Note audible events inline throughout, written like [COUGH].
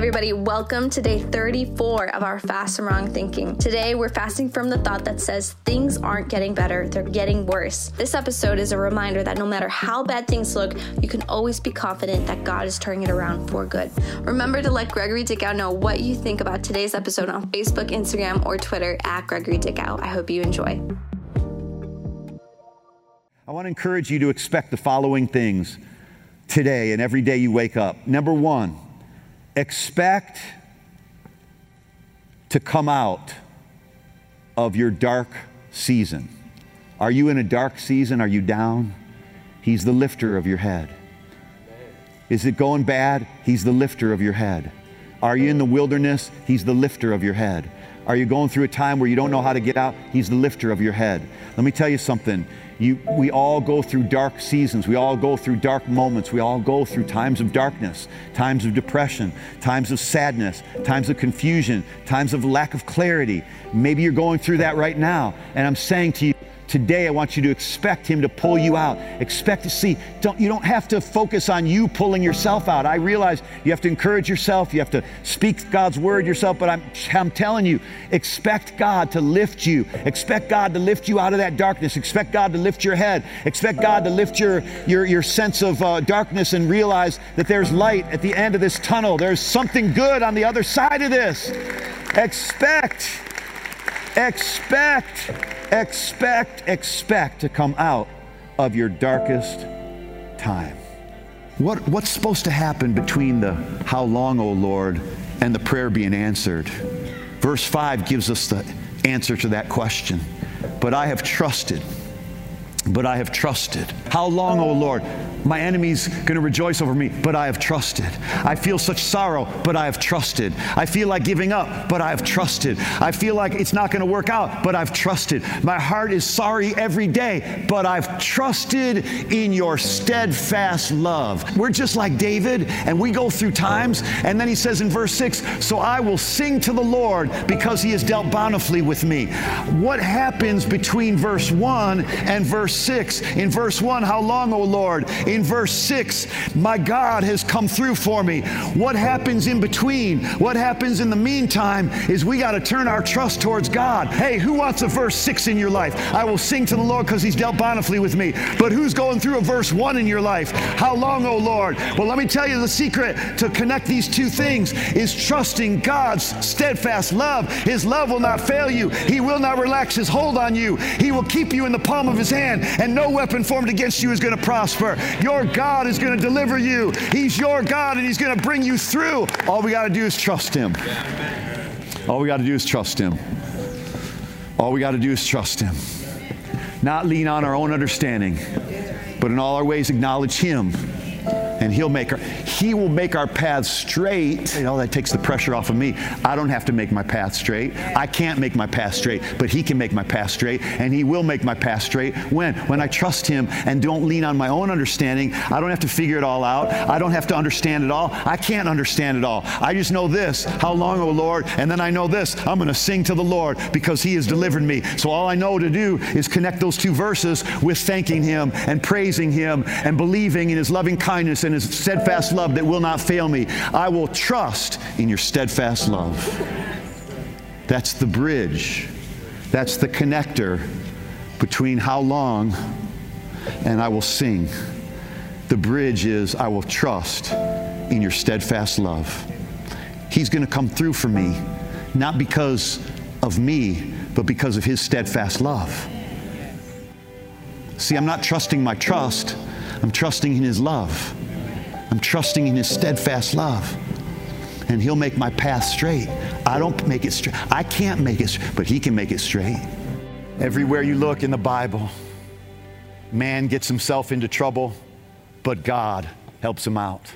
everybody, welcome to day 34 of our Fast from Wrong Thinking. Today, we're fasting from the thought that says things aren't getting better, they're getting worse. This episode is a reminder that no matter how bad things look, you can always be confident that God is turning it around for good. Remember to let Gregory Dickow know what you think about today's episode on Facebook, Instagram, or Twitter at Gregory Dickow. I hope you enjoy. I want to encourage you to expect the following things today and every day you wake up. Number one, expect to come out of your dark season. Are you in a dark season? Are you down? He's the lifter of your head. Is it going bad? He's the lifter of your head. Are you in the wilderness? He's the lifter of your head. Are you going through a time where you don't know how to get out? He's the lifter of your head. Let me tell you something. You, we all go through dark seasons. We all go through dark moments. We all go through times of darkness, times of depression, times of sadness, times of confusion, times of lack of clarity. Maybe you're going through that right now. And I'm saying to you, Today, I want you to expect Him to pull you out. Expect to see. Don't, you don't have to focus on you pulling yourself out. I realize you have to encourage yourself. You have to speak God's word yourself. But I'm, I'm telling you, expect God to lift you. Expect God to lift you out of that darkness. Expect God to lift your head. Expect God to lift your, your, your sense of uh, darkness and realize that there's light at the end of this tunnel. There's something good on the other side of this. Expect, expect expect, expect to come out of your darkest time. What, what's supposed to happen between the how long, O Lord, and the prayer being answered? Verse 5 gives us the answer to that question. But I have trusted. But I have trusted. How long, O Lord? My enemy's going to rejoice over me, but I have trusted. I feel such sorrow, but I have trusted. I feel like giving up, but I have trusted. I feel like it's not going to work out, but I've trusted. My heart is sorry every day, but I've trusted in your steadfast love. We're just like David, and we go through times, and then he says in verse 6 So I will sing to the Lord because he has dealt bountifully with me. What happens between verse 1 and verse 6? In verse 1, how long, O Lord? In verse 6, my God has come through for me. What happens in between? What happens in the meantime is we got to turn our trust towards God. Hey, who wants a verse 6 in your life? I will sing to the Lord because he's dealt bountifully with me. But who's going through a verse 1 in your life? How long, O Lord? Well, let me tell you the secret to connect these two things is trusting God's steadfast love. His love will not fail you. He will not relax his hold on you. He will keep you in the palm of his hand, and no weapon formed against you is going to prosper. Your God is going to deliver you. He's your God and He's going to bring you through. All we got to do is trust Him. All we got to do is trust Him. All we got to do is trust Him. Not lean on our own understanding, but in all our ways acknowledge Him and he'll make our he will make our paths straight. You know that takes the pressure off of me. I don't have to make my path straight. I can't make my path straight but he can make my path straight and he will make my path straight. When? When i trust him and don't lean on my own understanding i don't have to figure it all out. I don't have to understand it all. I can't understand it all. I just know this. How long o lord? And then i know this. I'm going to sing to the lord because he has delivered me. So all i know to do is connect those two verses with thanking him and praising him and believing in his loving kindness and his steadfast that will not fail me. I will trust in your steadfast love. That's the bridge, that's the connector between how long and I will sing. The bridge is I will trust in your steadfast love. He's going to come through for me, not because of me, but because of his steadfast love. See, I'm not trusting my trust, I'm trusting in his love. I'm trusting in His steadfast love. And He'll make my path straight. I don't make it straight. I can't make it, straight, but He can make it straight. Everywhere you look in the Bible, man gets himself into trouble, but God helps him out.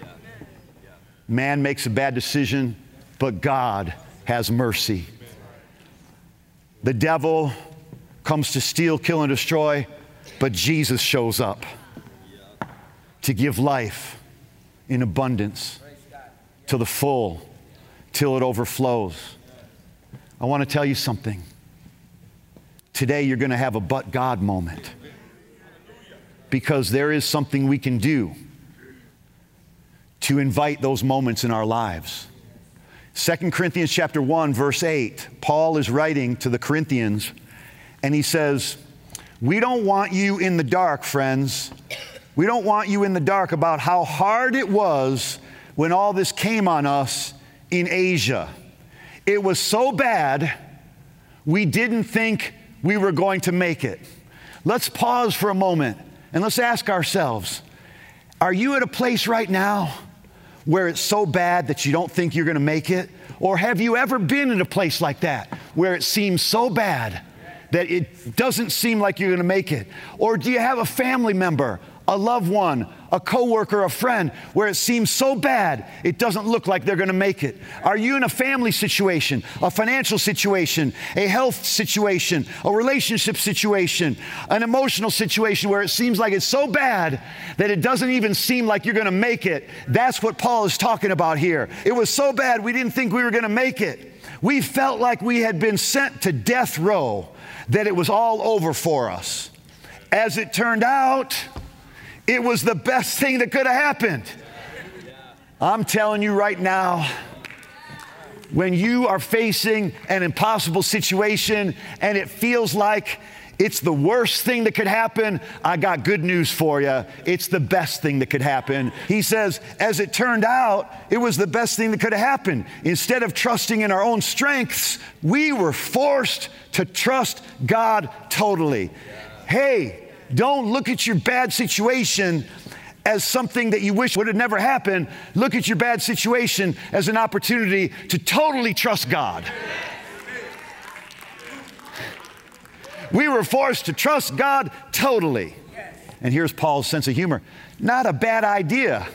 Man makes a bad decision, but God has mercy. The devil comes to steal, kill, and destroy, but Jesus shows up to give life in abundance to the full till it overflows. I want to tell you something. Today, you're going to have a but God moment because there is something we can do to invite those moments in our lives. 2 Corinthians chapter 1 verse 8. Paul is writing to the Corinthians and he says, "We don't want you in the dark, friends. We don't want you in the dark about how hard it was when all this came on us in Asia. It was so bad, we didn't think we were going to make it." Let's pause for a moment and let's ask ourselves, are you at a place right now where it's so bad that you don't think you're going to make it? Or have you ever been in a place like that where it seems so bad that it doesn't seem like you're going to make it? Or do you have a family member, a loved one, a coworker, a friend, where it seems so bad it doesn't look like they're going to make it? Are you in a family situation, a financial situation, a health situation, a relationship situation, an emotional situation where it seems like it's so bad that it doesn't even seem like you're going to make it? That's what Paul is talking about here. It was so bad we didn't think we were going to make it. We felt like we had been sent to death row, that it was all over for us. As it turned out, it was the best thing that could have happened. I'm telling you right now, when you are facing an impossible situation and it feels like it's the worst thing that could happen, I got good news for you. It's the best thing that could happen. He says, as it turned out, it was the best thing that could have happened. Instead of trusting in our own strengths, we were forced to trust God totally. Hey, don't look at your bad situation as something that you wish would have never happened. Look at your bad situation as an opportunity to totally trust God. We were forced to trust God totally. And here's Paul's sense of humor not a bad idea,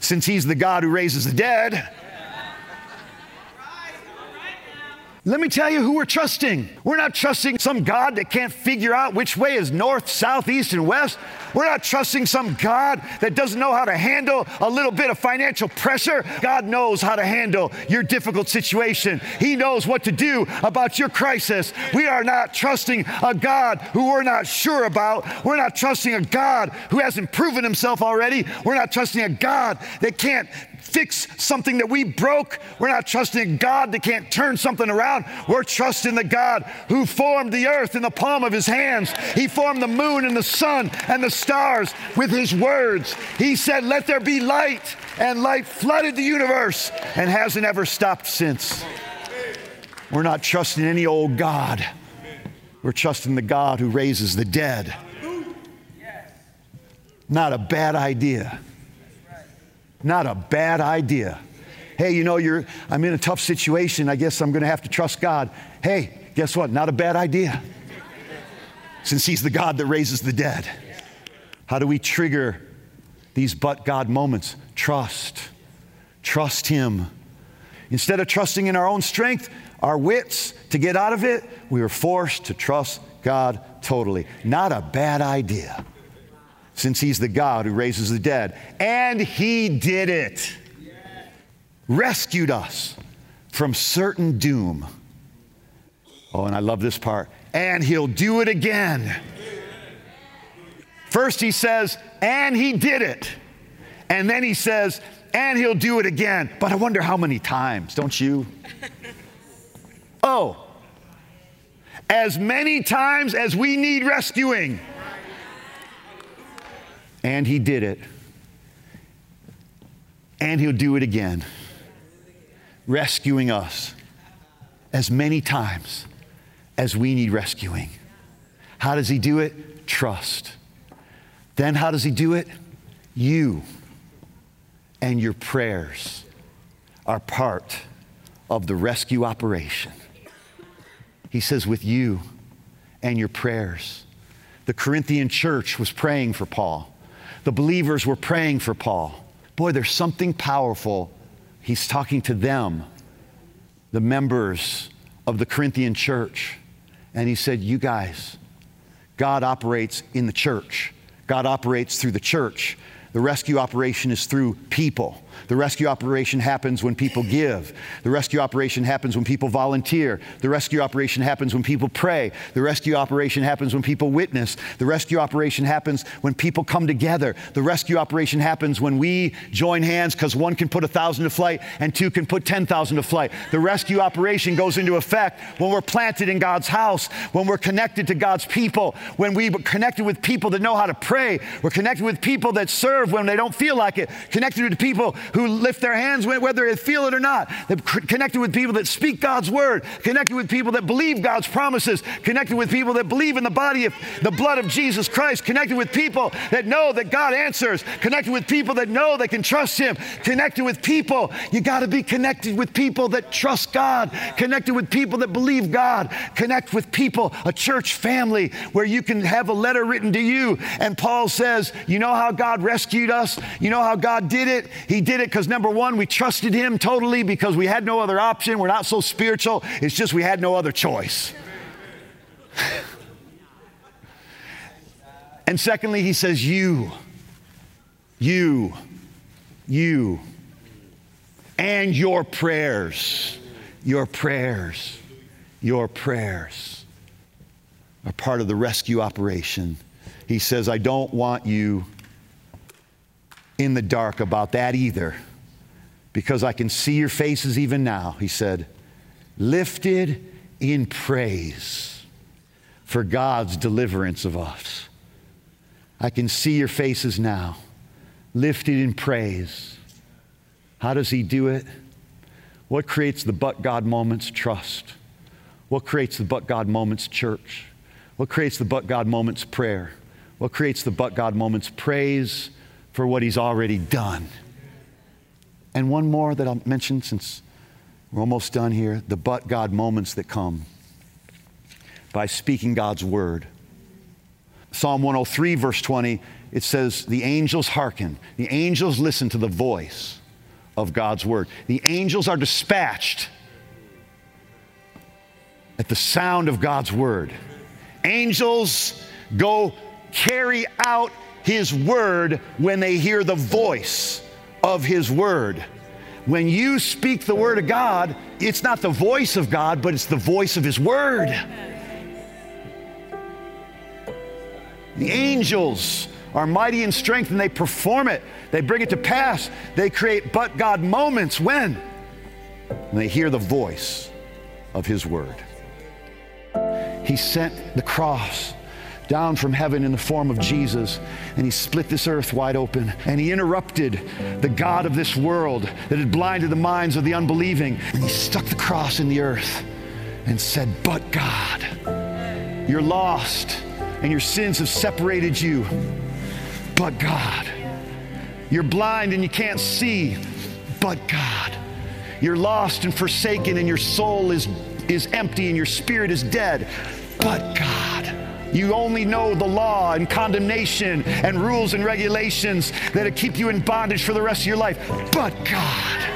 since he's the God who raises the dead. Let me tell you who we're trusting. We're not trusting some God that can't figure out which way is north, south, east, and west. We're not trusting some God that doesn't know how to handle a little bit of financial pressure. God knows how to handle your difficult situation. He knows what to do about your crisis. We are not trusting a God who we're not sure about. We're not trusting a God who hasn't proven himself already. We're not trusting a God that can't fix something that we broke. We're not trusting God that can't turn something around. We're trusting the God who formed the earth in the palm of his hands. He formed the moon and the sun and the stars with his words. He said, Let there be light, and light flooded the universe and hasn't ever stopped since. We're not trusting any old God. We're trusting the God who raises the dead. Not a bad idea. Not a bad idea. Hey, you know, you're, I'm in a tough situation. I guess I'm going to have to trust God. Hey, guess what? Not a bad idea. Since He's the God that raises the dead. How do we trigger these but God moments? Trust. Trust Him. Instead of trusting in our own strength, our wits to get out of it, we were forced to trust God totally. Not a bad idea since he's the God who raises the dead. And he did it. Rescued us from certain doom. Oh, and I love this part. And he'll do it again. First, he says, and he did it. And then he says, and he'll do it again. But I wonder how many times, don't you? Oh, as many times as we need rescuing. And he did it. And he'll do it again, rescuing us as many times as we need rescuing. How does he do it? Trust. Then, how does he do it? You and your prayers are part of the rescue operation. He says, with you and your prayers. The Corinthian church was praying for Paul. The believers were praying for Paul. Boy, there's something powerful. He's talking to them, the members of the Corinthian church. And he said, You guys, God operates in the church, God operates through the church. The rescue operation is through people. The rescue operation happens when people give. The rescue operation happens when people volunteer. The rescue operation happens when people pray. The rescue operation happens when people witness. The rescue operation happens when people come together. The rescue operation happens when we join hands because one can put a thousand to flight and two can put 10,000 to flight. The rescue operation goes into effect when we're planted in God's house, when we're connected to God's people, when we're connected with people that know how to pray. We're connected with people that serve when they don't feel like it, connected with people who lift their hands whether they feel it or not, connected with people that speak God's word, connected with people that believe God's promises, connected with people that believe in the body of the blood of Jesus Christ, connected with people that know that God answers, connected with people that know they can trust Him, connected with people. You got to be connected with people that trust God, connected with people that believe God, connect with people, a church family where you can have a letter written to you. And Paul says, You know how God rescued us? You know how God did it? He did it because number one, we trusted Him totally because we had no other option. We're not so spiritual, it's just we had no other choice. [LAUGHS] and secondly, He says, You, you, you, and your prayers, your prayers, your prayers are part of the rescue operation. He says, I don't want you in the dark about that either, because I can see your faces even now. He said, lifted in praise for God's deliverance of us. I can see your faces now, lifted in praise. How does He do it? What creates the but God moments? Trust. What creates the but God moments? Church. What creates the but God moments? Prayer. What creates the but God moments? Praise for what He's already done. And one more that I'll mention since we're almost done here the but God moments that come by speaking God's word. Psalm 103, verse 20, it says, The angels hearken, the angels listen to the voice of God's word. The angels are dispatched at the sound of God's word. Angels go carry out his word when they hear the voice of his word. When you speak the word of God, it's not the voice of God, but it's the voice of his word. The angels are mighty in strength and they perform it. They bring it to pass. They create but God moments when? When they hear the voice of his word. He sent the cross down from heaven in the form of Jesus, and he split this earth wide open, and he interrupted the God of this world that had blinded the minds of the unbelieving, and he stuck the cross in the earth and said, But God, you're lost, and your sins have separated you. But God, you're blind and you can't see, but God. You're lost and forsaken, and your soul is, is empty, and your spirit is dead, but God. You only know the law and condemnation and rules and regulations that keep you in bondage for the rest of your life. But God.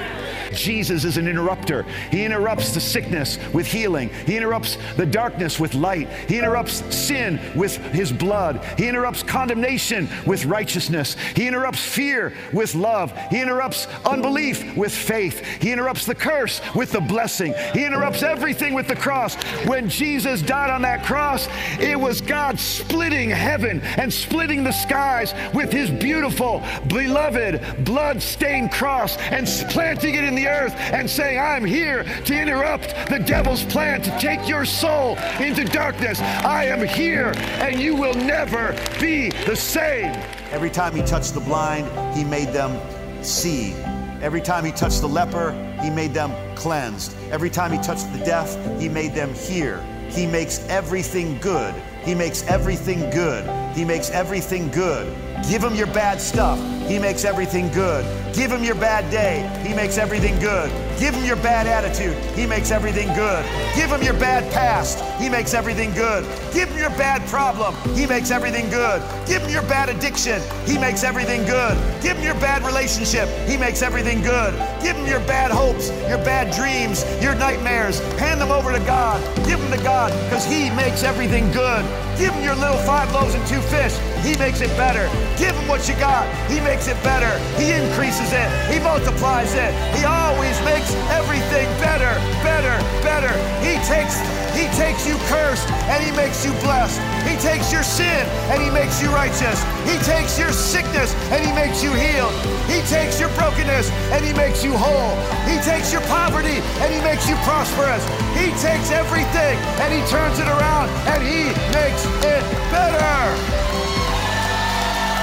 Jesus is an interrupter. He interrupts the sickness with healing. He interrupts the darkness with light. He interrupts sin with his blood. He interrupts condemnation with righteousness. He interrupts fear with love. He interrupts unbelief with faith. He interrupts the curse with the blessing. He interrupts everything with the cross. When Jesus died on that cross, it was God splitting heaven and splitting the skies with his beautiful, beloved, blood stained cross and planting it in the earth and saying, I'm here to interrupt the devil's plan to take your soul into darkness. I am here and you will never be the same. Every time he touched the blind, he made them see. Every time he touched the leper, he made them cleansed. Every time he touched the deaf, he made them hear. He makes everything good. He makes everything good. He makes everything good. Give him your bad stuff. He makes everything good. Give him your bad day. He makes everything good. Give him your bad attitude. He makes everything good. Give him your bad past. He makes everything good. Give him your bad problem. He makes everything good. Give him your bad addiction. He makes everything good. Give him your bad relationship. He makes everything good. Give him your bad hopes, your bad dreams, your nightmares. Hand them over to God. Give them to God because He makes everything good. Give him your little five loaves and two fish. He makes it better. Give him what you got. He makes it better. He increases it, He multiplies it. He always makes everything better, better, better. He takes He takes you cursed and He makes you blessed. He takes your sin and He makes you righteous. He takes your sickness and He makes you healed. He takes your brokenness and He makes you whole. He takes your poverty and He makes you prosperous. He takes everything and He turns it around and He makes it better.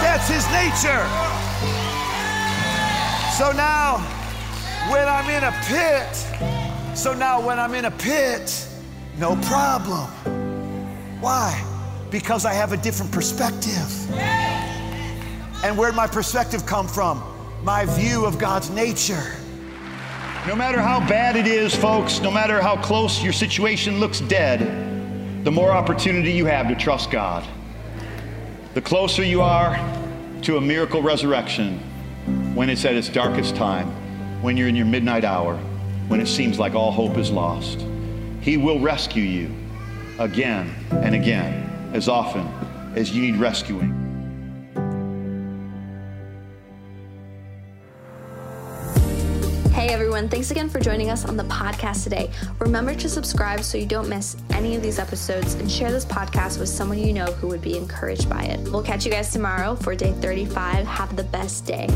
That's his nature. So now, when I'm in a pit, so now when I'm in a pit, no problem. Why? Because I have a different perspective. And where'd my perspective come from? My view of God's nature. No matter how bad it is, folks, no matter how close your situation looks dead, the more opportunity you have to trust God. The closer you are to a miracle resurrection when it's at its darkest time, when you're in your midnight hour, when it seems like all hope is lost. He will rescue you again and again, as often as you need rescuing. Everyone, thanks again for joining us on the podcast today. Remember to subscribe so you don't miss any of these episodes and share this podcast with someone you know who would be encouraged by it. We'll catch you guys tomorrow for day 35. Have the best day.